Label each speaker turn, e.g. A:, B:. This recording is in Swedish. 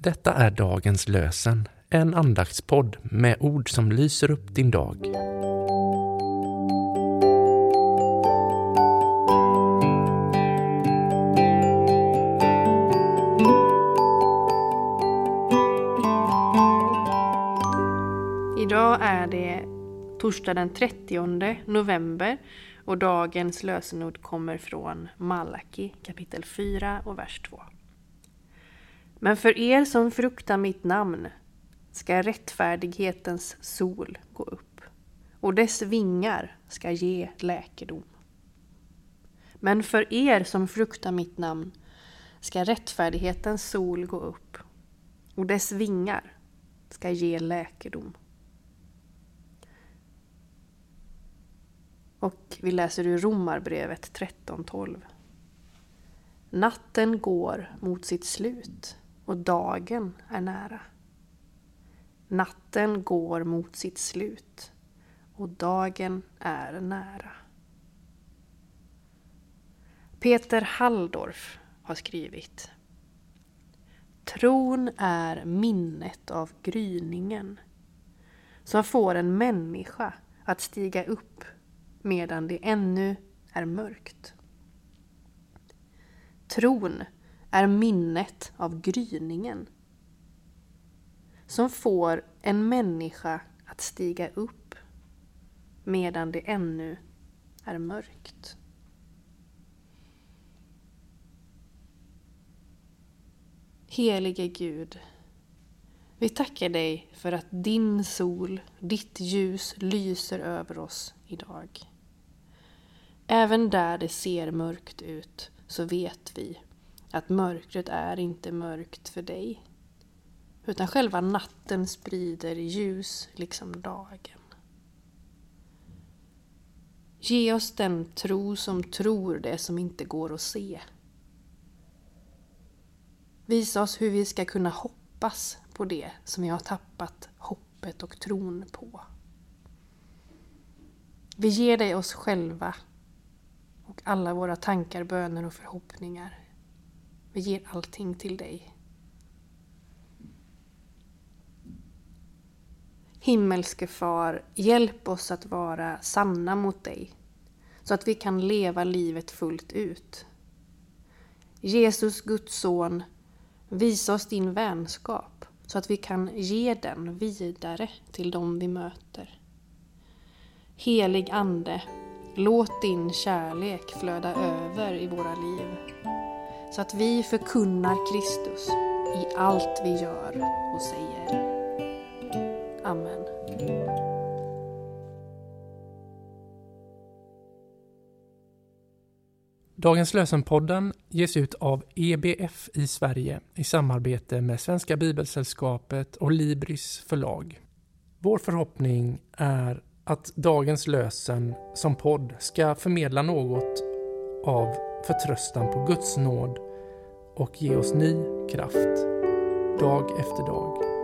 A: Detta är dagens lösen, en andaktspodd med ord som lyser upp din dag.
B: Idag är det torsdag den 30 november och dagens lösenord kommer från Malaki kapitel 4 och vers 2. Men för er som fruktar mitt namn ska rättfärdighetens sol gå upp och dess vingar ska ge läkedom. Men för er som fruktar mitt namn ska rättfärdighetens sol gå upp och dess vingar ska ge läkedom. Och vi läser ur Romarbrevet 13.12. Natten går mot sitt slut och dagen är nära. Natten går mot sitt slut och dagen är nära. Peter Halldorf har skrivit Tron är minnet av gryningen som får en människa att stiga upp medan det ännu är mörkt. Tron är minnet av gryningen som får en människa att stiga upp medan det ännu är mörkt. Helige Gud, vi tackar dig för att din sol, ditt ljus lyser över oss idag. Även där det ser mörkt ut så vet vi att mörkret är inte mörkt för dig. Utan själva natten sprider ljus liksom dagen. Ge oss den tro som tror det som inte går att se. Visa oss hur vi ska kunna hoppas på det som vi har tappat hoppet och tron på. Vi ger dig oss själva och alla våra tankar, böner och förhoppningar. Vi ger allting till dig. Himmelske Far, hjälp oss att vara sanna mot dig så att vi kan leva livet fullt ut. Jesus, Guds son, visa oss din vänskap så att vi kan ge den vidare till dem vi möter. Helig Ande, låt din kärlek flöda över i våra liv så att vi förkunnar Kristus i allt vi gör och säger. Amen.
A: Dagens lösenpodden ges ut av EBF i Sverige i samarbete med Svenska Bibelsällskapet och Libris förlag. Vår förhoppning är att dagens lösen som podd ska förmedla något av förtröstan på Guds nåd och ge oss ny kraft dag efter dag.